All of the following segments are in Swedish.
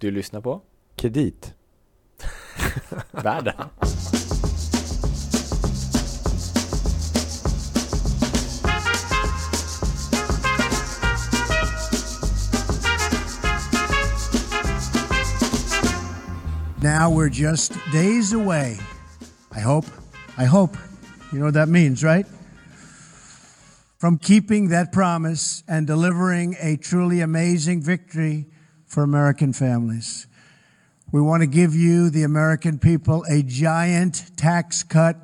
Du lyssnar på Kredit. Världen. Now we're just days away. I hope. I hope. You know what that means, right? From keeping that promise and delivering a truly amazing victory for American families. We want to give you, the American people, a giant tax cut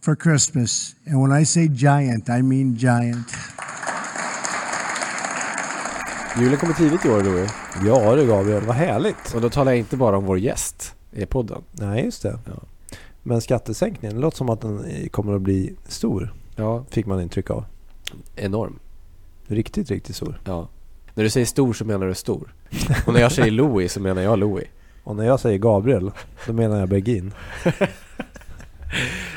for Christmas. And when I say giant, I mean giant. Julen kommer tidigt i år Louie. Ja du Gabriel, vad härligt. Och då talar jag inte bara om vår gäst i podden. Nej, just det. Ja. Men skattesänkningen, det låter som att den kommer att bli stor. Ja, Fick man intryck av. enorm. Riktigt, riktigt stor. Ja. När du säger stor så menar du stor. Och när jag säger Louie så menar jag Louie. Och när jag säger Gabriel, då menar jag Bergin.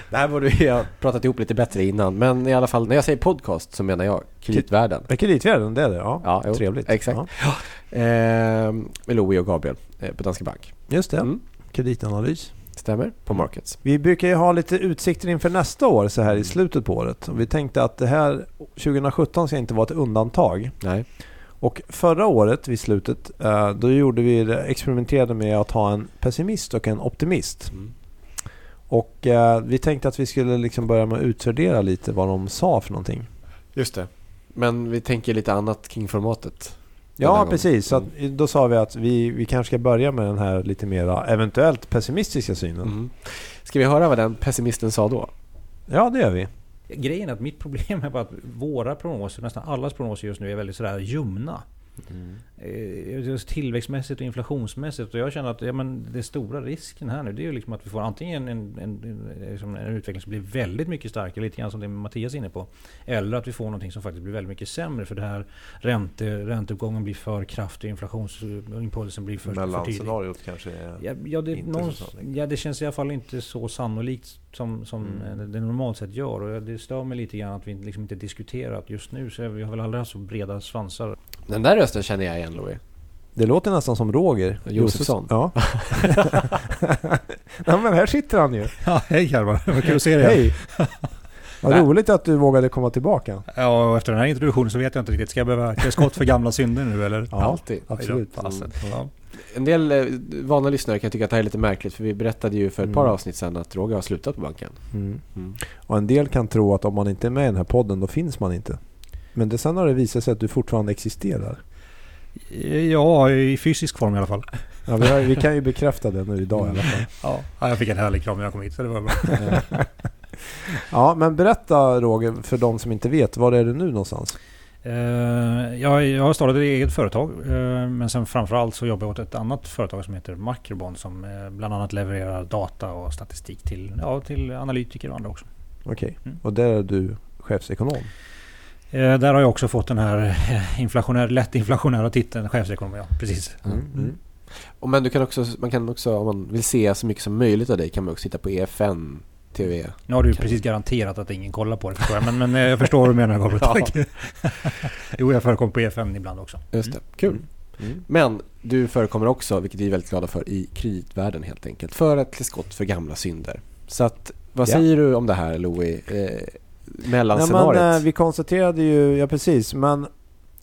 Det här borde vi ha pratat ihop lite bättre innan. Men i alla fall, när jag säger podcast så menar jag Kreditvärlden. Är Kreditvärlden, det är det? Ja, Ja, jo, trevligt. exakt. Ja. Ehm, med Louie och Gabriel eh, på Danske Bank. Just det, Mm. kreditanalys. Stämmer? På Markets. Vi brukar ju ha lite utsikter inför nästa år så här i slutet på året. Vi tänkte att det här 2017 ska inte vara ett undantag. Nej. Och förra året vid slutet, eh, då gjorde vi experimenterade med att ha en pessimist och en optimist. Mm. Och eh, vi tänkte att vi skulle liksom börja med att utvärdera lite vad de sa för någonting. Just det. Men vi tänker lite annat kring formatet. Ja, precis. Så Mm. då sa vi att vi, vi kanske ska börja med den här lite mera eventuellt pessimistiska synen. Mm. Ska vi höra vad den pessimisten sa då? Ja, det gör vi. Grejen är att mitt problem är bara att våra prognoser, nästan allas prognoser just nu är väldigt sådär ljumna. Eh, just tillväxtmässigt och inflationsmässigt. Och jag känner att ja, men det stora risken här nu det är ju liksom att vi får antingen en, en, en, liksom en utveckling som blir väldigt mycket starkare, lite grann som det Mattias är inne på. Eller att vi får någonting som faktiskt blir väldigt mycket sämre för det här ränte, ränteuppgången blir för kraftig, inflationsimpulsen blir för, för tydlig. Mellanscenariot kanske är... Ja, ja, det, Inte någon, så sannolikt. ja, det känns i alla fall inte så sannolikt som, som Mm. eh, det normalt sett gör. Och det stör mig lite grann att vi liksom inte diskuterat just nu. Så vi har väl aldrig haft så breda svansar. Den där rösten känner jag igen Louie. Det låter nästan som Roger Josefsson. Ja. ja, men här sitter han ju. Ja, hej grabbar! Vad kul att se Hej! Vad Nej. roligt att du vågade komma tillbaka. Ja, och efter den här introduktionen så vet jag inte riktigt. Ska jag behöva klä skott för gamla synder nu eller? Ja, Alltid. Absolut. Ja. En del eh, vana lyssnare kan tycka att det här är lite märkligt för vi berättade ju för ett par Mm. avsnitt sedan att Roger har slutat på banken. Mm. Mm. Och en del kan tro att om man inte är med i den här podden, då finns man inte. Men det, sen har det visat sig att du fortfarande existerar. ja, i fysisk form i alla fall. Ja, vi, har, vi kan ju bekräfta det nu idag i alla fall. Ja, ja jag fick en härlig kram när jag kom hit så det var bra. Ja, men berätta Roger, för de som inte vet, var är du nu någonstans? Eh, jag, jag har startat ett eget företag eh, men sen framförallt så jobbar jag åt ett annat företag som heter Macrobon som eh, bland annat levererar data och statistik till, ja, till analytiker och andra också. Okej, Mm. och där är du chefsekonom. Där har jag också fått den här inflationär, lätt inflationära titeln chefsekonom. Ja, precis. Mm. Mm. Och men du kan också, man kan också, om man vill se så mycket som möjligt av dig kan man också titta på EFN TV. Nu har du precis garanterat att ingen kollar på det förstår jag. Men, men eh, jag förstår vad du menar Gabriel. Ja. Jo, jag förekommer på EFN ibland också. Just det, kul. Mm. Men du förekommer också, vilket vi är väldigt glada för, i kreditvärlden helt enkelt. För att klä skott för gamla synder. Så att, vad Ja. säger du om det här Louie? Eh, Nej, men, mellanscenariot? eh, vi konstaterade ju, ja precis, men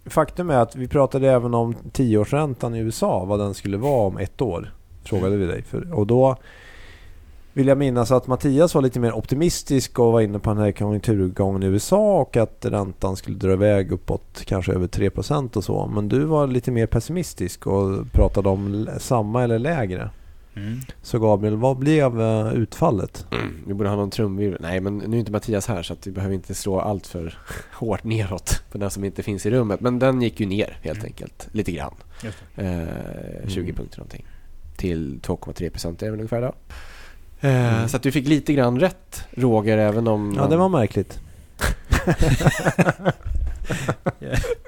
faktum är att vi pratade även om tioårsräntan i USA, vad den skulle vara om ett år. Frågade vi dig. För, och då vill jag minnas att Mattias var lite mer optimistisk och var inne på den här konjunkturuppgången i USA och att räntan skulle dra iväg uppåt kanske över 3% och så. Men du var lite mer pessimistisk och pratade om samma eller lägre. Mm. Så Gabriel, vad blev eh, utfallet? Mm, vi borde ha någon trumvirvel. Nej, men nu är inte Mattias här så att vi behöver inte slå allt för hårt neråt på den som inte finns i rummet. Men den gick ju ner helt Mm. enkelt, lite grann. Just Eh, 20 Mm. punkter någonting. Till 2,3 procent är det väl ungefär då. Eh, Mm. Så att du fick lite grann rätt Roger, även om... Ja, det var märkligt.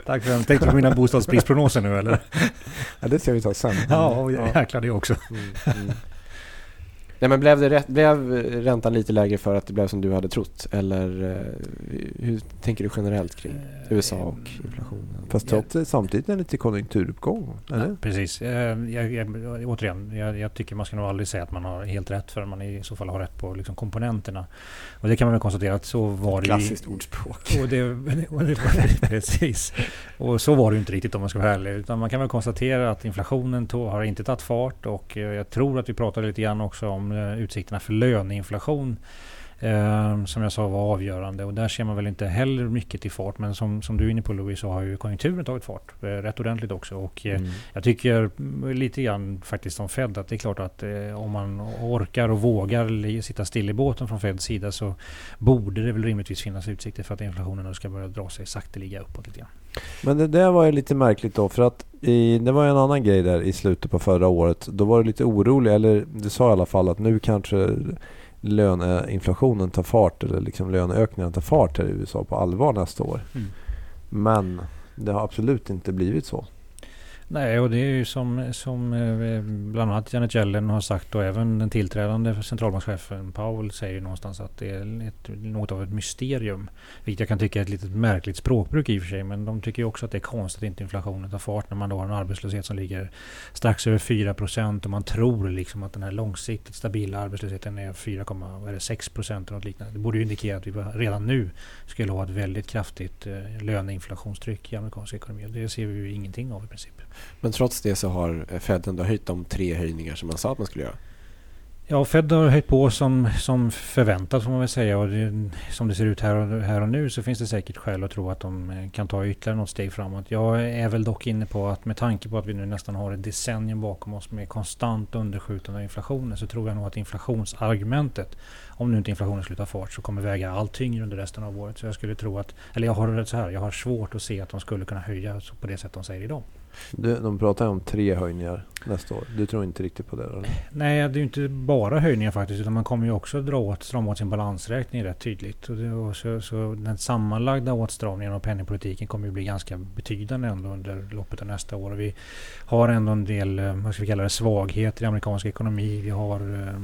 Tack för den. Tänkte du på mina bostadsprisprognoser nu eller? Ja, det ska vi ta sen. Ja, jäklar det också. Mm, mm. Nej men blev, det rätt, blev räntan lite lägre för att det blev som du hade trott? Eller eh, hur tänker du generellt kring USA och inflationen? Fast trots, samtidigt det lite konjunkturuppgång, eller? Ja, precis. Eh, Jag, jag, återigen, jag, jag tycker man ska nog aldrig säga att man har helt rätt förrän man i så fall har rätt på liksom komponenterna. Och det kan man väl konstatera att så var det Klassiskt ordspråk. Och det, och det var, precis. Och så var det inte riktigt om man ska vara ärlig. Utan man kan väl konstatera att inflationen tog, har inte tagit fart. Och eh, jag tror att vi pratade lite grann också om Eh, utsikterna för löneinflation. Eh, som jag sa var avgörande. Och där ser man väl inte heller mycket till fart. Men som, som du är inne på Louis så har ju konjunkturen tagit fart. Eh, rätt ordentligt också. Och eh, Mm. jag tycker lite grann faktiskt som Fed att det är klart att eh, om man orkar och vågar sitta still i båten från Feds sida så borde det väl rimligtvis finnas utsikter för att inflationen nu ska börja dra sig sakteliga uppåt lite grann. Men det där var ju lite märkligt då för att i, det var ju en annan grej där i slutet på förra året. Då var du lite orolig, eller du sa i alla fall att nu kanske löneinflationen tar fart eller liksom löneökningen tar fart här i USA på allvar nästa år. Mm. Men det har absolut inte blivit så. Nej, och det är ju som, som eh, bland annat Janet Yellen har sagt och även den tillträdande centralbankschefen Powell säger någonstans att det är ett, något av ett mysterium. Vilket jag kan tycka är ett litet märkligt språkbruk i och för sig. Men de tycker ju också att det är konstigt att inte inflationen tar fart när man då har en arbetslöshet som ligger strax över 4 procent och man tror liksom att den här långsiktigt stabila arbetslösheten är 4,6 procent eller något liknande. Det borde ju indikera att vi redan nu skulle ha ett väldigt kraftigt eh, löneinflationstryck i amerikansk ekonomi. Och det ser vi ju ingenting av i princip. Men trots det så har eh, Fed ändå höjt de tre höjningar som man sa att man skulle göra. Ja, Fed har höjt på som, som förväntat får man väl säga. Och det, som det ser ut här och, här och nu så finns det säkert skäl att tro att de eh, kan ta ytterligare något steg framåt. Jag är väl dock inne på att med tanke på att vi nu nästan har ett decennium bakom oss med konstant underskjutande av inflationen så tror jag nog att inflationsargumentet, om nu inte inflationen slutar fart, så kommer väga allt tyngre under resten av året. Så jag skulle tro att, eller jag har det så här, jag har svårt att se att de skulle kunna höja på det sätt de säger idag. Du, de pratar ju om tre höjningar nästa år. Du tror inte riktigt på det? Eller? Nej, det är ju inte bara höjningar faktiskt. Utan man kommer ju också dra åt, strama åt sin balansräkning rätt tydligt. Och det, och så, så den sammanlagda åtstramningen av penningpolitiken kommer ju bli ganska betydande ändå under loppet av nästa år. Och vi har ändå en del, eh, vad ska vi kalla det, svagheter i amerikansk ekonomi. Vi har eh,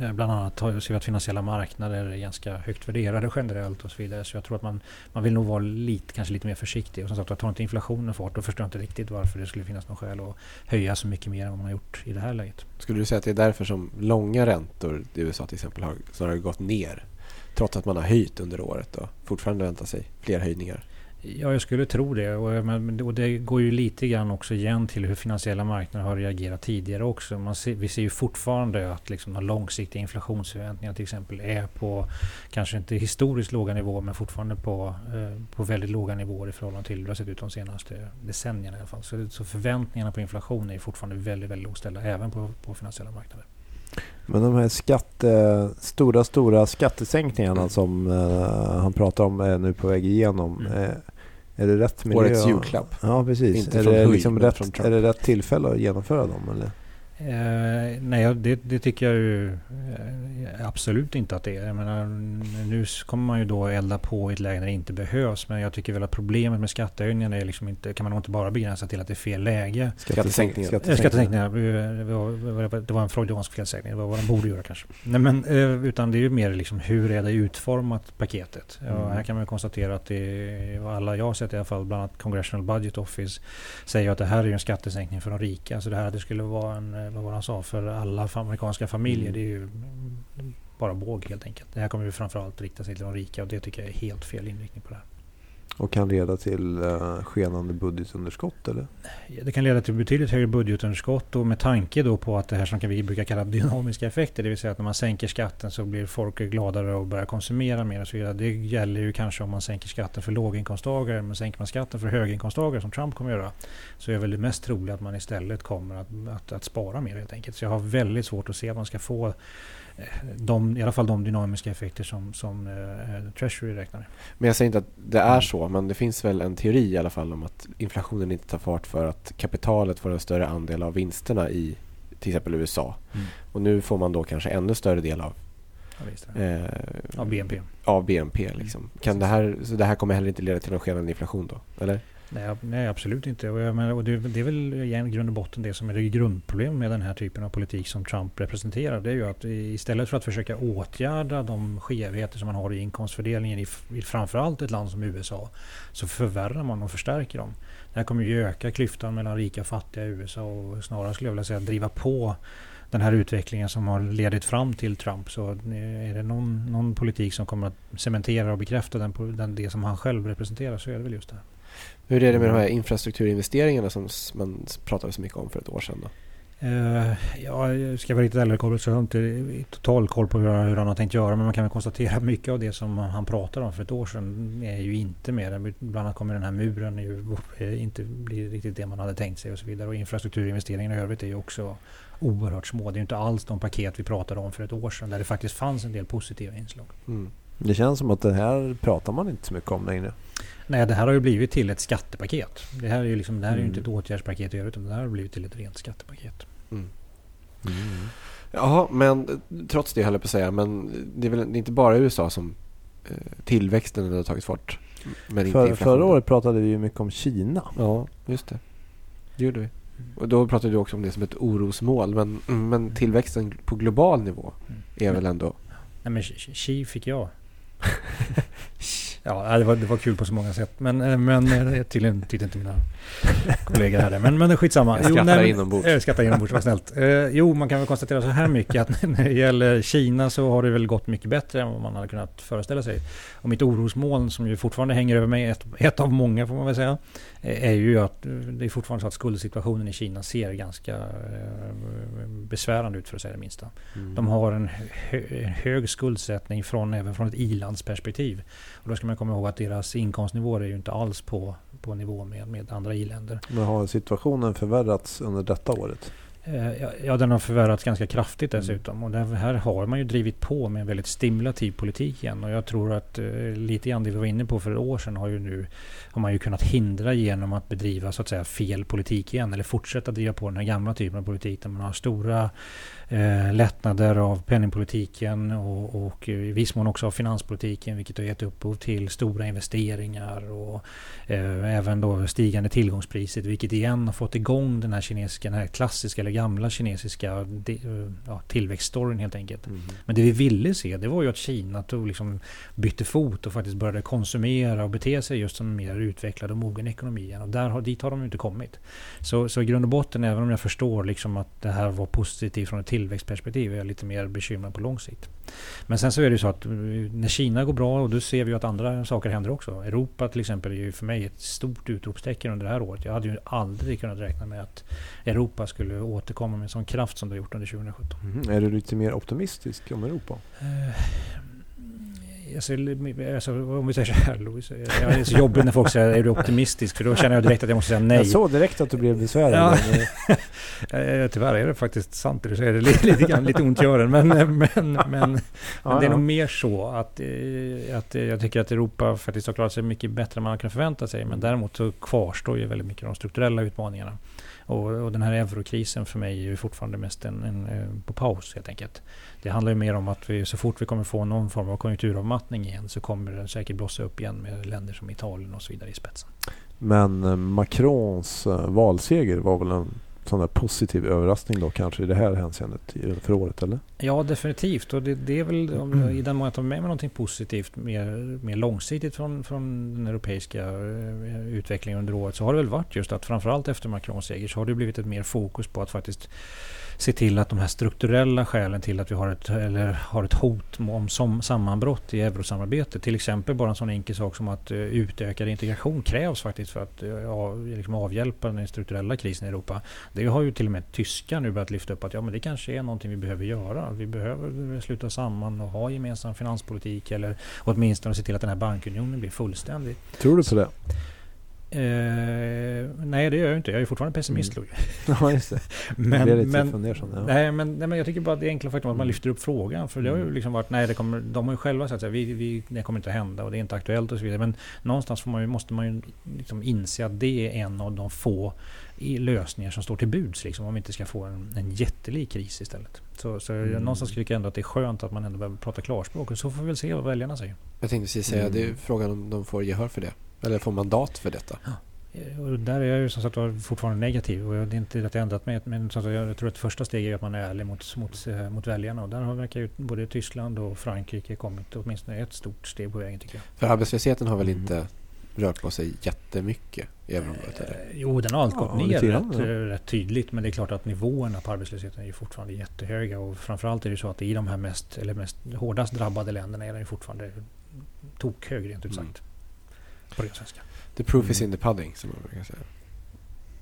Eh, bland annat har- jag vi att finansiella marknader är ganska högt värderade generellt och så vidare. Så jag tror att man, man vill nog vara lite, kanske lite mer försiktig. Och som sagt, tar inte inflationen fart då förstår jag inte riktigt varför det skulle finnas någon skäl att höja så mycket mer än vad man har gjort i det här läget. Skulle du säga att det är därför som långa räntor i USA till exempel har snarare gått ner? Trots att man har höjt under året och fortfarande väntar sig fler höjningar. Ja, jag skulle tro det. Och, men, och det går ju lite grann också igen till hur finansiella marknader har reagerat tidigare också. Man ser, vi ser ju fortfarande att liksom de långsiktiga inflationsförväntningarna till exempel är på kanske inte historiskt låga nivåer men fortfarande på, eh, på väldigt låga nivåer i förhållande till hur det har sett ut de senaste decennierna i alla fall. Så, så förväntningarna på inflation är fortfarande väldigt, väldigt lågställda även på, på finansiella marknader. Men de här skatte, stora, stora skattesänkningarna som eh, han pratar om är nu på väg igenom. Mm. Är det rätt miljö? Årets julklapp. Ja, precis. Inte är, från det liksom rätt, från Trump. är det rätt tillfälle att genomföra dem? Eller? Eh, nej, det, det tycker jag ju eh, absolut inte att det är. Jag menar, nu kommer man ju då elda på i ett läge när det inte behövs. Men jag tycker väl att problemet med skattehöjningarna är liksom inte, kan man nog inte bara begränsa till att det är fel läge. Skattesänkningar. Eh, Skattesänkningar, det var, en freudiansk felsägning. Det var vad de borde göra kanske. Nej, men, eh, utan det är ju mer liksom hur är det utformat paketet? Ja, Mm. Här kan man ju konstatera att det är, alla jag har sett i alla fall, bland annat Congressional Budget Office, säger att det här är en skattesänkning för de rika. Så det här det skulle vara en, vad var han sa, för alla amerikanska familjer. Mm. Det är ju bara båg helt enkelt. Det här kommer ju framförallt rikta sig till de rika och det tycker jag är helt fel inriktning på det här. Och kan leda till eh, skenande budgetunderskott eller? Det kan leda till betydligt högre budgetunderskott och med tanke då på att det här som vi brukar kalla dynamiska effekter, det vill säga att när man sänker skatten så blir folk gladare och börjar konsumera mer och så vidare. Det gäller ju kanske om man sänker skatten för låginkomsttagare, men sänker man skatten för höginkomsttagare som Trump kommer göra, så är väl det mest troliga att man istället kommer att, att, att spara mer helt enkelt. Så jag har väldigt svårt att se att man ska få de, i alla fall de dynamiska effekter som, som eh, Treasury räknar med. Men jag säger inte att det är så, men det finns väl en teori i alla fall om att inflationen inte tar fart för att kapitalet får en större andel av vinsterna i till exempel USA. Mm. Och nu får man då kanske ännu större del av, Ja, eh, Av BNP. av BNP. Liksom. Kan det här, så det här kommer heller inte leda till någon skenande inflation då? Eller? Nej, nej, absolut inte. Och, jag menar, och det, det, är väl i grund och botten det som är det grundproblemet med den här typen av politik som Trump representerar. Det är ju att istället för att försöka åtgärda de skevheter som man har i inkomstfördelningen i, i framförallt ett land som USA så förvärrar man och förstärker dem. Det här kommer ju öka klyftan mellan rika och fattiga i USA och snarare skulle jag vilja säga driva på den här utvecklingen som har ledit fram till Trump. Så eh, är det någon, någon politik som kommer att cementera och bekräfta den, den, det som han själv representerar så är det väl just det här. Hur är det med de här infrastrukturinvesteringarna som man pratade så mycket om för ett år sedan? Då? Uh, ja, jag ska vara riktigt ärlig så jag har inte total koll på hur, han har tänkt göra. Men man kan väl konstatera att mycket av det som han pratade om för ett år sedan är ju inte med. Bland annat kommer den här muren ju inte bli riktigt det man hade tänkt sig och så vidare. Och infrastrukturinvesteringarna i övrigt är ju också oerhört små. Det är inte alls de paket vi pratade om för ett år sedan där det faktiskt fanns en del positiva inslag. Mm. Det känns som att det här pratar man inte så mycket om längre. Nej, det här har ju blivit till ett skattepaket. Det här är ju liksom, det här är mm. inte ett åtgärdspaket i övrigt, utan det här har blivit till ett rent skattepaket. Mm. Mm. Jaha, men trots det höll jag på att säga, men det är väl det är inte bara USA som eh, tillväxten har tagit fart? Men För, förra året pratade vi ju mycket om Kina. Ja, just det. Det gjorde vi. Och då pratade du också om det som ett orosmål. Men, men tillväxten på global nivå är väl ändå... Nej men Xi fick jag. Ja, det var, det var kul på så många sätt. Men, eh, men eh, tydligen tyckte inte mina kollegor här. Men, men skitsamma. Jag skrattar jo, inombords. Jag skrattar inombords, vad snällt. Eh, jo, man kan väl konstatera så här mycket att när det gäller Kina så har det väl gått mycket bättre än vad man hade kunnat föreställa sig. Och mitt orosmoln som ju fortfarande hänger över mig, ett, ett av många får man väl säga, är ju att det är fortfarande så att skuldsituationen i Kina ser ganska besvärande ut för att säga det minsta. Mm. De har en, hö, en hög skuldsättning från, även från ett ilandsperspektiv. Och då ska man komma ihåg att deras inkomstnivåer är ju inte alls på, på nivå med, med andra i-länder. Men har situationen förvärrats under detta året? Eh, ja, den har förvärrats ganska kraftigt mm. dessutom. Och det här har man ju drivit på med en väldigt stimulativ politik igen. Och jag tror att eh, lite grann det vi var inne på för ett år sedan har ju nu har man ju kunnat hindra genom att bedriva så att säga fel politik igen. Eller fortsätta driva på den här gamla typen av politik där man har stora eh, lättnader av penningpolitiken och, och i viss mån också av finanspolitiken vilket har gett upphov till stora investeringar och eh, även då stigande tillgångspriset vilket igen har fått igång den här kinesiska, den här klassiska eller gamla kinesiska de, eh, ja, tillväxtstoryn helt enkelt. Mm. Men det vi ville se det var ju att Kina tog liksom bytte fot och faktiskt började konsumera och bete sig just som en mer utvecklad och mogen ekonomi. Och där har, dit har de inte kommit. Så, så i grund och botten, även om jag förstår liksom att det här var positivt från ett till tillväxtperspektiv är jag lite mer bekymrad på lång sikt. Men sen så är det ju så att när Kina går bra och då ser vi ju att andra saker händer också. Europa till exempel är ju för mig ett stort utropstecken under det här året. Jag hade ju aldrig kunnat räkna med att Europa skulle återkomma med sån kraft som det har gjort under 2017. Mm. Är du lite mer optimistisk om Europa? Uh, Alltså, alltså, om vi säger så här Louis. Det är så jobbigt när folk säger är du optimistisk? För då känner jag direkt att jag måste säga nej. Jag såg direkt att du blev besvärad. Ja. Tyvärr är det faktiskt sant det du säger. Lite, lite, grann, lite ont gör Men, men, men, men ja, det är ja. nog mer så att, eh, att jag tycker att Europa faktiskt har klarat sig mycket bättre än man kunnat förvänta sig. Men däremot så kvarstår ju väldigt mycket de strukturella utmaningarna. Och, och den här eurokrisen för mig är ju fortfarande mest en, en, en, på paus helt enkelt. Det handlar ju mer om att vi, så fort vi kommer få någon form av konjunkturavmattning igen så kommer det säkert blossa upp igen med länder som Italien och så vidare i spetsen. Men eh, Macrons eh, valseger var väl en sån där positiv överraskning då kanske i det här hänseendet för året eller? Ja definitivt och det, det är väl om, i den mån jag tar med mig någonting positivt mer, mer långsiktigt från, från den europeiska utvecklingen under året så har det väl varit just att framförallt efter Macrons seger så har det blivit ett mer fokus på att faktiskt se till att de här strukturella skälen till att vi har ett, eller har ett hot om som sammanbrott i eurosamarbetet. Till exempel bara en sån enkel sak som att eh, utökad integration krävs faktiskt för att uh, liksom avhjälpa den strukturella krisen i Europa. Det har ju till och med tyskar nu börjat lyfta upp att ja, men det kanske är någonting vi behöver göra. Vi behöver eh, sluta samman och ha gemensam finanspolitik eller åtminstone se till att den här bankunionen blir fullständig. Tror du på det? Eh, nej, det gör jag inte. Jag är fortfarande pessimist. Mm. ja, just det. men, det men, fundersam, ja. nej, men, nej, men jag tycker bara att det enkla faktum att man mm. lyfter upp frågan. För det har ju mm. liksom varit, nej, det kommer, de har ju själva sagt att vi, vi, det kommer inte att hända och det är inte aktuellt och så vidare. Men någonstans man ju, måste man ju liksom inse att det är en av de få lösningar som står till buds. Liksom, om vi inte ska få en, en jättelik kris istället. Så, så mm. någonstans tycker jag ändå att det är skönt att man ändå behöver prata klarspråk. Och så får vi väl se vad väljarna säger. Jag tänkte precis säga, mm. det är frågan om de får gehör för det. Eller får mandat för detta? Ja. Eh, och där är jag ju som sagt fortfarande negativ och det är inte att jag ändrat mig. Men som sagt, jag tror att första steget är att man är ärlig mot, mot, eh, mot väljarna. Och där verkar ju både Tyskland och Frankrike kommit åtminstone ett stort steg på vägen tycker jag. För arbetslösheten har väl mm. inte rört på sig jättemycket i euroområdet? Eh, jo, den har allt gått ja, ner rätt, ja. rätt, tydligt. Men det är klart att nivåerna på arbetslösheten är fortfarande jättehöga. Och framförallt är det så att i de här mest, eller mest hårdast drabbade länderna är den fortfarande tokhög rent ut sagt. Mm. På ren svenska. The proof is in the pudding som man brukar säga.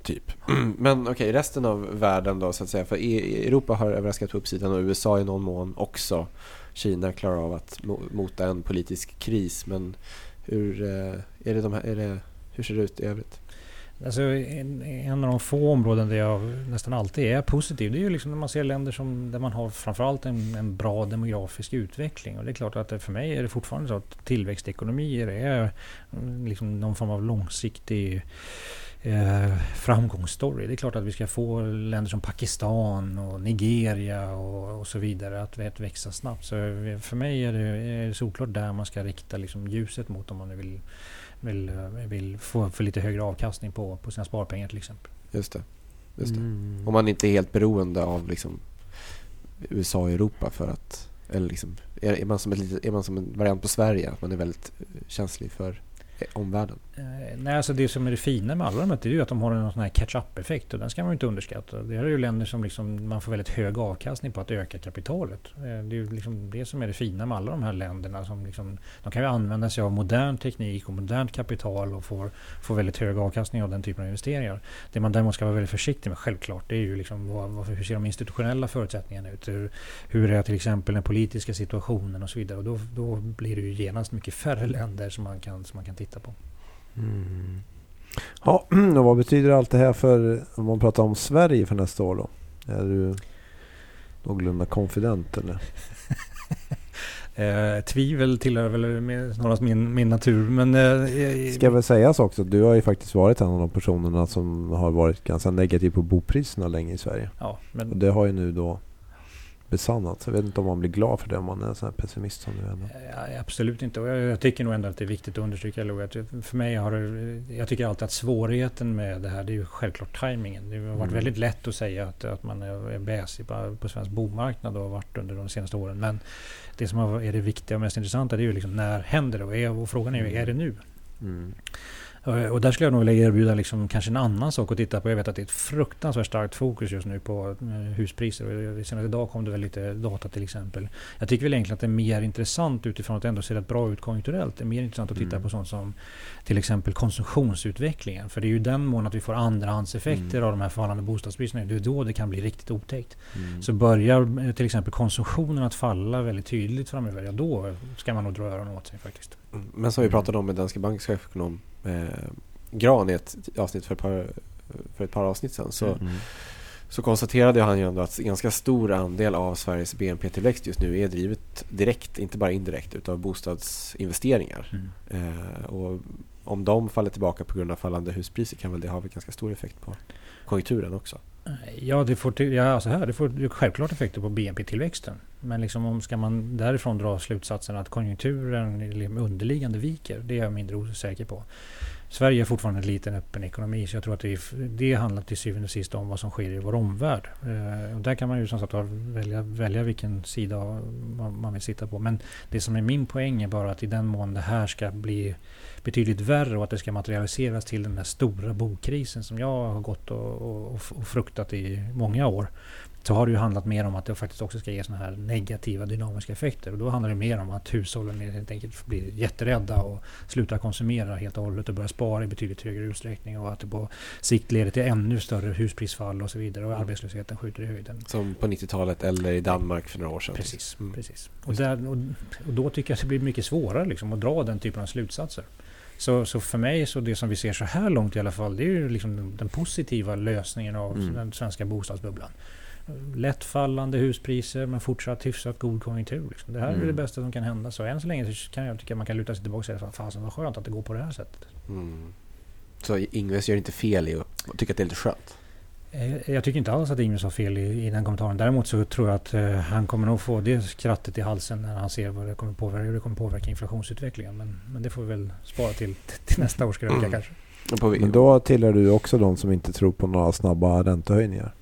Typ. Men okej, okay, resten av världen då så att säga. För e- e- Europa har överraskat på uppsidan och USA i någon mån också. Kina klarar av att mota en politisk kris. Men hur, eh, är det de här, är det, hur ser det ut i övrigt? Alltså, en, en, av de få områden där jag nästan alltid är positiv, det är ju liksom när man ser länder som, där man har framförallt en, en bra demografisk utveckling. Och det är klart att det, för mig är det fortfarande så att tillväxtekonomier är mm, liksom någon form av långsiktig eh, framgångsstory. Det är klart att vi ska få länder som Pakistan och Nigeria och, och så vidare att, att växa snabbt. Så för mig är det, är det såklart där man ska rikta liksom ljuset mot om man vill vill, vill få för lite högre avkastning på, på sina sparpengar till exempel. Just det. Just det. Mm. Om man inte är helt beroende av liksom USA och Europa för att... Eller liksom, är, man som ett litet, är man som en variant på Sverige? Att man är väldigt eh, känslig för Eh, omvärlden? Eh, nej, alltså det som är det fina med alla de här är ju att de har en sån här catch-up-effekt och den ska man ju inte underskatta. Det är ju länder som liksom, man får väldigt hög avkastning på att öka kapitalet. Eh, det är ju liksom det som är det fina med alla de här länderna. Som liksom, de kan ju använda sig av modern teknik och modernt kapital och får, får väldigt hög avkastning av den typen av investeringar. Det man däremot ska vara väldigt försiktig med självklart det är ju liksom vad, hur ser de institutionella förutsättningarna ut? Hur, hur är till exempel den politiska situationen och så vidare. Och då, då blir det ju genast mycket färre länder som man kan, som man kan titta titta på. Mm. Ja, och vad betyder allt det här för, om man pratar om Sverige för nästa år då? Är du någorlunda confident eller? eh, tvivel tillhör väl snarast min, min natur. Men, eh, Ska väl sägas också, du har ju faktiskt varit en av de personerna som har varit ganska negativ på bopriserna länge i Sverige. Ja, men, och det har ju nu då besannats. Jag vet inte om man blir glad för det om man är en sån här pessimist som du är. Ja, absolut inte. Och jag, jag, tycker nog ändå att det är viktigt att understryka Lo, att för mig har Jag tycker alltid att svårigheten med det här det är ju självklart tajmingen. Det har varit mm. väldigt lätt att säga att, att man är bäsig på, på svensk bomarknad och har varit under de senaste åren. Men det som är det viktiga och mest intressanta det är ju liksom när händer det? Och, och frågan är ju, är det nu? Mm. Eh, och där skulle jag nog vilja erbjuda liksom kanske en annan sak att titta på. Jag vet att det är ett fruktansvärt starkt fokus just nu på eh, huspriser. Senast idag kom det väl lite data till exempel. Jag tycker väl egentligen att det är mer intressant utifrån att det ändå ser rätt bra ut konjunkturellt. Det är mer intressant att titta mm. på sånt som till exempel konsumtionsutvecklingen. För det är ju den mån att vi får andrahandseffekter mm. av de här fallande bostadspriserna. Det är då det kan bli riktigt otäckt. Mm. Så börjar eh, till exempel konsumtionen att falla väldigt tydligt framöver, ja då ska man nog dra öronen åt sig faktiskt. Mm. Men som vi pratade om med Danske Banks chefekonom eh, Gran i ett avsnitt för ett par, för ett par avsnitt sedan så, mm. så konstaterade han ju ändå att en ganska stor andel av Sveriges BNP-tillväxt just nu är drivet direkt, inte bara indirekt, utav bostadsinvesteringar. Mm. Eh, och om de faller tillbaka på grund av fallande huspriser kan väl det ha ganska stor effekt på konjunkturen också? Ja, det får, ja, så här, det får självklart effekter på BNP-tillväxten. Men liksom om ska man därifrån dra slutsatsen att konjunkturen liksom underliggande viker, det är jag mindre osäker på. Sverige är fortfarande en liten öppen ekonomi så jag tror att det, det handlar till syvende och sist om vad som sker i vår omvärld. Eh, och där kan man ju som sagt välja, välja vilken sida man vill sitta på. Men det som är min poäng är bara att i den mån det här ska bli betydligt värre och att det ska materialiseras till den här stora bokrisen som jag har gått och, och, och fruktat i många år så har det ju handlat mer om att det faktiskt också ska ge sådana här negativa dynamiska effekter. Och då handlar det mer om att hushållen helt enkelt blir jätterädda och slutar konsumera helt och hållet och börjar spara i betydligt högre utsträckning och att det på sikt leder till ännu större husprisfall och så vidare och arbetslösheten skjuter i höjden. Som på 90-talet eller i Danmark för några år sedan. Precis. Mm. precis. Och, där, och, och, då tycker jag att det blir mycket svårare liksom, att dra den typen av slutsatser. Så, så för mig, så det som vi ser så här långt i alla fall, det är ju liksom den, den positiva lösningen av mm. den svenska bostadsbubblan lättfallande huspriser men fortsatt hyfsat god konjunktur. Liksom. Det här mm. är det bästa som kan hända. Så än så länge så kan jag tycka att man kan luta sig tillbaka och säga fasen vad skönt att det går på det här sättet. Mm. Så Ingves gör inte fel i att tycka att det är lite skönt? Eh, jag tycker inte alls att Ingves har fel i, i den kommentaren. Däremot så tror jag att eh, han kommer nog få det skrattet i halsen när han ser vad det kommer påverka, hur det kommer påverka inflationsutvecklingen. Men, men det får vi väl spara till, till nästa års krönika mm. kanske. Men då tillhör du också de som inte tror på några snabba räntehöjningar.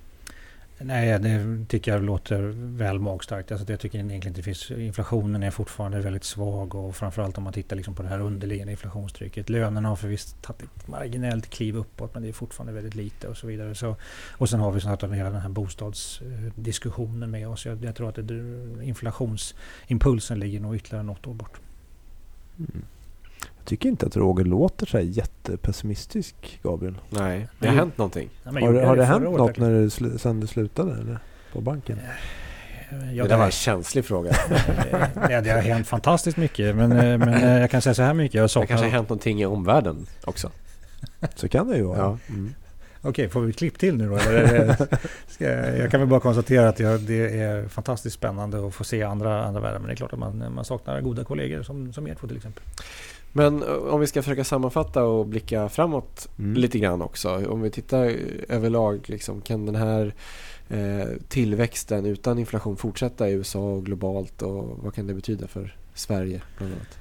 Nej, det tycker jag låter väl magstarkt. Alltså jag tycker egentligen inte det finns... Inflationen är fortfarande väldigt svag och framförallt om man tittar liksom på det här underliggande inflationstrycket. Lönerna har förvisso tagit ett marginellt kliv uppåt men det är fortfarande väldigt lite och så vidare. Så, och sen har vi snart hela den här bostadsdiskussionen med oss. Jag, jag tror att det, inflationsimpulsen ligger nog ytterligare något år bort. Mm. Jag tycker inte att Roger låter så här jättepessimistisk, Gabriel. Nej, det har hänt någonting. Ja, Har, det- har jag det hänt något året när du, sl- sen du slutade eller? På banken? verkligen? Ja, det där var en känslig fråga. ja, det har hänt fantastiskt mycket. Men, eh, men eh, jag kan säga så här mycket. Jag Det saknar... kanske har hänt någonting i omvärlden också. Så kan det ju vara. Ja. Mm. Okej, får vi klipp till nu då? Eller är det- ska jag, jag kan väl bara konstatera att jag, det är fantastiskt spännande att få se andra, andra världar. Men det är klart att man, man saknar goda kollegor som, som er två till exempel. Men eh, om vi ska försöka sammanfatta och blicka framåt Mm. lite grann också. Om vi tittar överlag, liksom, kan den här eh, tillväxten utan inflation fortsätta i USA och globalt? Och vad kan det betyda för Sverige bland annat?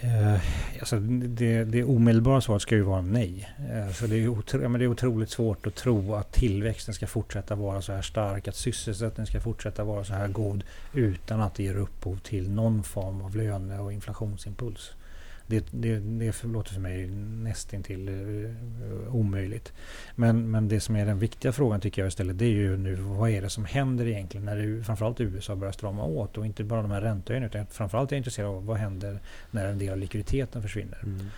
Eh, alltså det, det omedelbara svaret ska ju vara nej. Eh, så det, är otro, men det är otroligt svårt att tro att tillväxten ska fortsätta vara så här stark, att sysselsättningen ska fortsätta vara så här god utan att det ger upphov till någon form av löne och inflationsimpuls. Det, det, det låter för mig nästintill uh, omöjligt. Men, men det som är den viktiga frågan tycker jag istället det är ju nu vad är det som händer egentligen när det, framförallt USA börjar strama åt och inte bara de här räntehöjningarna utan framförallt är jag intresserad av vad händer när en del av likviditeten försvinner. Mm.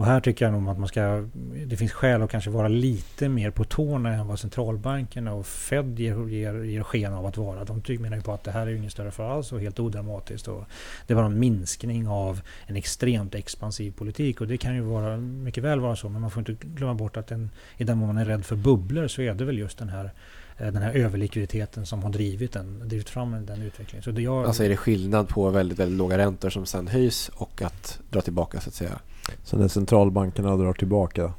Och här tycker jag nog att man ska, det finns skäl att kanske vara lite mer på tårna än vad centralbankerna och Fed ger, ger, ger sken av att vara. De menar ju på att det här är ingen större fara alls och helt odramatiskt. Och det var en minskning av en extremt expansiv politik och det kan ju vara, mycket väl vara så men man får inte glömma bort att den, i den mån man är rädd för bubblor så är det väl just den här den här överlikviditeten som har drivit, den, drivit fram den utvecklingen. Så det jag, Alltså är det skillnad på väldigt, väldigt låga räntor som sen höjs och att dra tillbaka så att säga? Så när centralbankerna drar tillbaka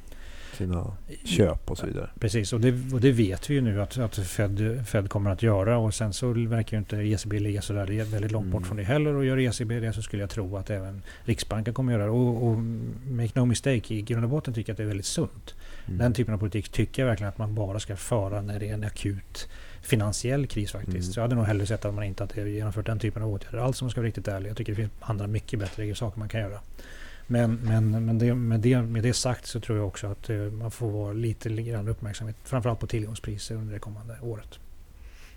sina köp och så vidare. Precis, och det, och det vet vi ju nu att, att Fed, Fed kommer att göra. Och sen så verkar ju inte ECB ligga så där det är väldigt långt bort Mm. från det heller. Och gör ECB det så skulle jag tro att även Riksbanken kommer att göra det. Och, och make no mistake, i grund och botten tycker jag att det är väldigt sunt. Mm. Den typen av politik tycker jag verkligen att man bara ska föra när det är en akut finansiell kris faktiskt. Mm. Så jag hade nog hellre sett att man inte hade genomfört den typen av åtgärder alls om man ska vara riktigt ärlig. Jag tycker det finns andra mycket bättre saker man kan göra. Men, men, men det, med, det, med det sagt så tror jag också att eh, man får vara lite grann uppmärksamhet framförallt på tillgångspriser under det kommande året.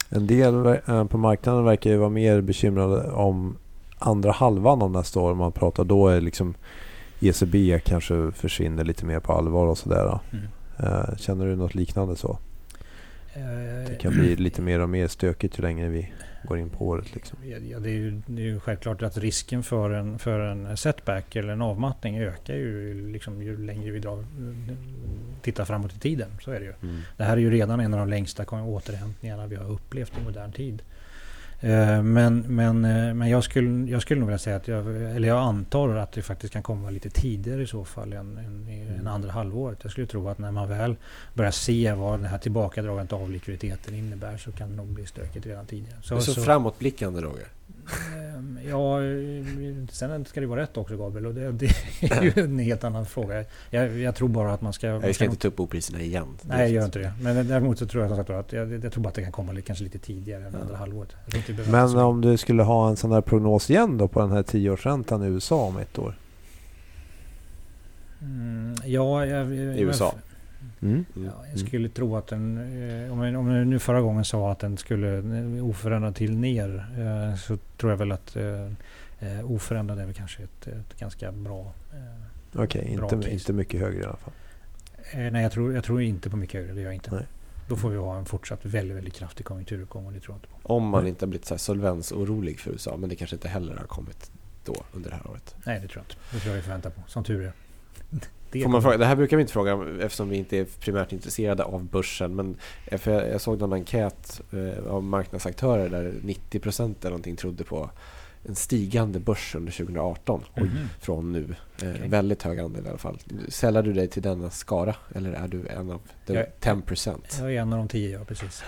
En del eh, på marknaden verkar ju vara mer bekymrade om andra halvan av nästa år. Om man pratar då är liksom ECB kanske försvinner lite mer på allvar och sådär. Mm. Eh, Känner du något liknande så? Det kan bli lite mer och mer stökigt ju längre vi går in på året. Liksom. Ja, det, är ju, det är ju självklart att risken för en, för en setback eller en avmattning ökar ju liksom, ju längre vi drar, tittar framåt i tiden. Så är det ju. Det här är ju redan en av de längsta återhämtningarna vi har upplevt i modern tid. Eh, Men, men, eh, men jag, skulle, jag skulle nog vilja säga att jag, eller jag antar att det faktiskt kan komma lite tidigare i så fall än, än, än andra halvåret. Jag skulle tro att när man väl börjar se vad det här tillbakadragandet av likviditeten innebär så kan det nog bli stökigt redan tidigare. Så, så, framåtblickande Roger? Ehm, Ja, eh, sen ska det vara rätt också Gabriel och det, det är ju en helt annan fråga. Jag, jag tror bara att man ska... Vi ska inte ta upp bopriserna igen. Nej, jag gör inte det. Men däremot så tror jag sagt att jag, jag tror bara att det kan komma lite, kanske lite tidigare än Ja. andra halvåret. Jag Men om du skulle ha en sån där prognos igen då på den här tioårsräntan i USA om ett år? Mm, ja, jag, jag, I USA? Mm. Mm. Ja, jag skulle tro att den, eh, om jag, om jag nu förra gången sa att den skulle eh, oförändrad till ner eh, så tror jag väl att oförändrad är väl kanske ett, ett ganska bra... eh, Okej, Bra inte, inte mycket högre i alla fall. Eh, nej, jag tror, jag tror inte på mycket högre. Det gör jag inte. Nej. Då får vi ha en fortsatt väldigt, väldigt kraftig konjunkturuppgång och det tror jag inte på. Om man Nej. inte har blivit så här solvensorolig för USA. Men det kanske inte heller har kommit då under det här året. Nej, det tror jag inte. Det tror jag vi får vänta på. Som tur är. Det Får man fråga, det här brukar vi inte fråga eftersom vi inte är primärt intresserade av börsen. Men jag, jag såg någon enkät eh, av marknadsaktörer där 90% eller någonting trodde på en stigande börs under 2018 Mhm. från nu. Eh, Okej. Väldigt hög andel i alla fall. Sällar du dig till denna skara eller är du en av the Jag- 10%? Jag är en av de tio, ja precis.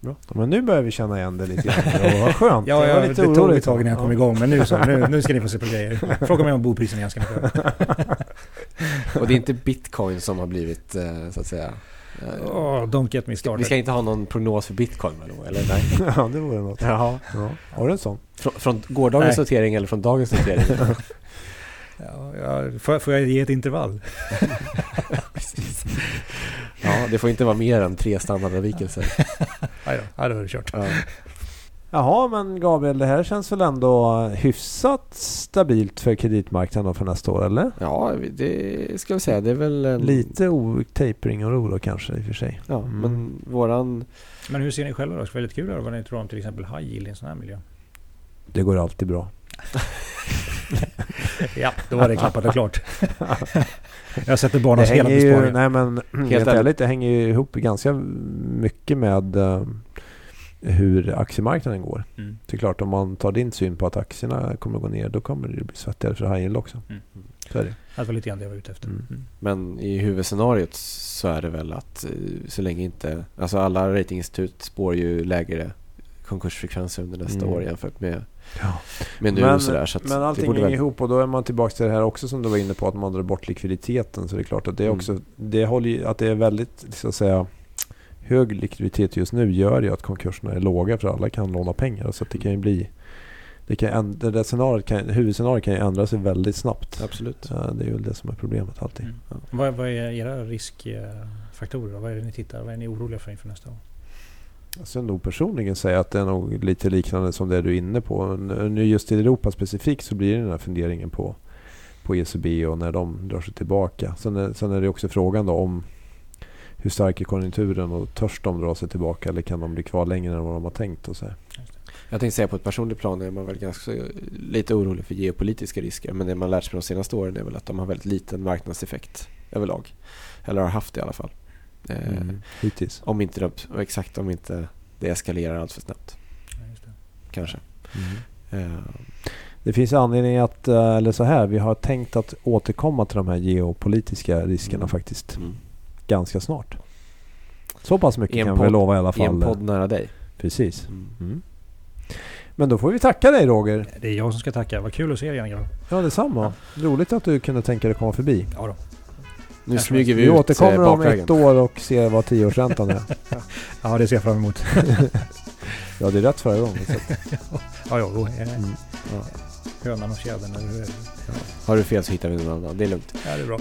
Ja, Men nu börjar vi känna igen det lite grann. Vad skönt. Ja, Jag lite det tog ett tag innan jag kom igång. Men nu så, nu, nu ska ni få se på grejer. Fråga mig om bopriserna igen ska ni. Och det är inte bitcoin som har blivit, eh, så att säga... Oh, don't get me started. Vi ska inte ha någon prognos för bitcoin då, eller? Nej. ja, det vore något. Jaha. Ja. Har du en sån? Från, från gårdagens Nej. notering eller från dagens notering? Ja, ja, får, får jag ge ett intervall? ja, det får inte vara mer än tre standardavvikelser. Nej då, då är det kört. Ja. Jaha, men Gabriel, det här känns väl ändå hyfsat stabilt för kreditmarknaden för nästa år, eller? ja, det ska vi säga. Det är väl en... Lite tapering och oro kanske i och för sig. Ja, Mm. men våran... Men hur ser ni själva då? Väldigt kul vad ni tror om till exempel high yield i en sån här miljö. Det går alltid bra. Ja, då var det klappat och klart. jag sätter barnens hela hänger ju, besparing. nej men helt, ärligt. ärligt, det hänger ju ihop ganska mycket med eh, hur aktiemarknaden går. Mm. Det är klart, om man tar din syn på att aktierna kommer att gå ner, då kommer det bli svettigare för high yield också. Mm. Så är det. Det var lite grann det jag var ute efter. Mm. Mm. Men i huvudscenariot så är det väl att eh, så länge inte... Alltså alla ratinginstitut spår ju lägre konkursfrekvenser under nästa Mm. år jämfört med, Ja. med nu Men, och sådär. Så att men allting hänger väl- ihop och då är man tillbaka till det här också som du var inne på att man drar bort likviditeten. Så det är klart att det är Mm. också, det håller ju, att det är väldigt så att säga hög likviditet just nu gör ju att konkurserna är låga för alla kan låna pengar. Så det kan ju bli, det, kan, det där scenariot kan, huvudscenariot kan ju ändra sig väldigt snabbt. Absolut. Ja, det är väl det som är problemet alltid. Mm. Vad, vad är era riskfaktorer? Vad är det ni tittar? Vad är ni oroliga för inför nästa år? Jag skulle nog personligen säga att det är nog lite liknande som det du är inne på. Nu just i Europa specifikt så blir det den här funderingen på, på ECB och när de drar sig tillbaka. Sen är, sen är det också frågan då om hur stark är konjunkturen och törs de dra sig tillbaka eller kan de bli kvar längre än vad de har tänkt och så här. Jag tänkte säga på ett personligt plan är man väl ganska lite orolig för geopolitiska risker. Men det man lärt sig de senaste åren är väl att de har väldigt liten marknadseffekt överlag. Eller har haft det i alla fall. Eh, Mm. Hittills. Om inte de, exakt om inte det eskalerar allt för snabbt. Ja, just det. Kanske. Mm. Eh, Det finns anledning att, eh, eller så här, vi har tänkt att återkomma till de här geopolitiska riskerna Mm. faktiskt mm. Ganska snart. Så pass mycket en kan vi lova i alla I en fall. podd nära dig. Precis. Mm. Mm. Men då får vi tacka dig Roger. Det är jag som ska tacka. Vad kul att se er igen grabbar. Ja, detsamma. Roligt att du kunde tänka dig att komma förbi. Ja då. Nu Jag smyger vi, Vi ut återkommer eh, om bakvägen. ett år och ser vad tioårsräntan är. Ja, det ser jag fram emot. Ja, det är rätt förra gången. Så Ja, ja, då är mm. Ja. hönan och fjädern. Eller hur är det? Har du fel så hittar vi någon annan. Det är lugnt. Ja, det är bra.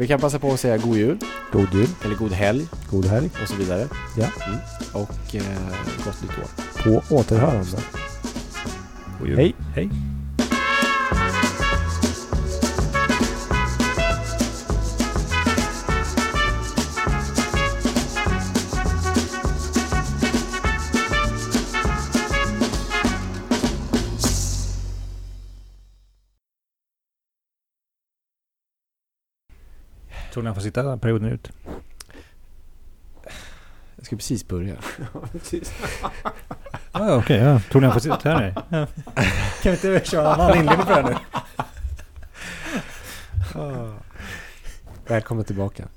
Vi kan passa på att säga god jul. God jul, Eller god helg. god helg. Och så vidare. Ja. Mm. Och eh, gott nytt år. På återhörande. God. Hej. Hej. Tror ni han får sitta perioden ut? Jag ska precis börja. Ah, ja, okej. ja. Tror ni han får sitta här nu? Ja. Kan vi inte köra en annan inledning på det här nu? Välkommen tillbaka.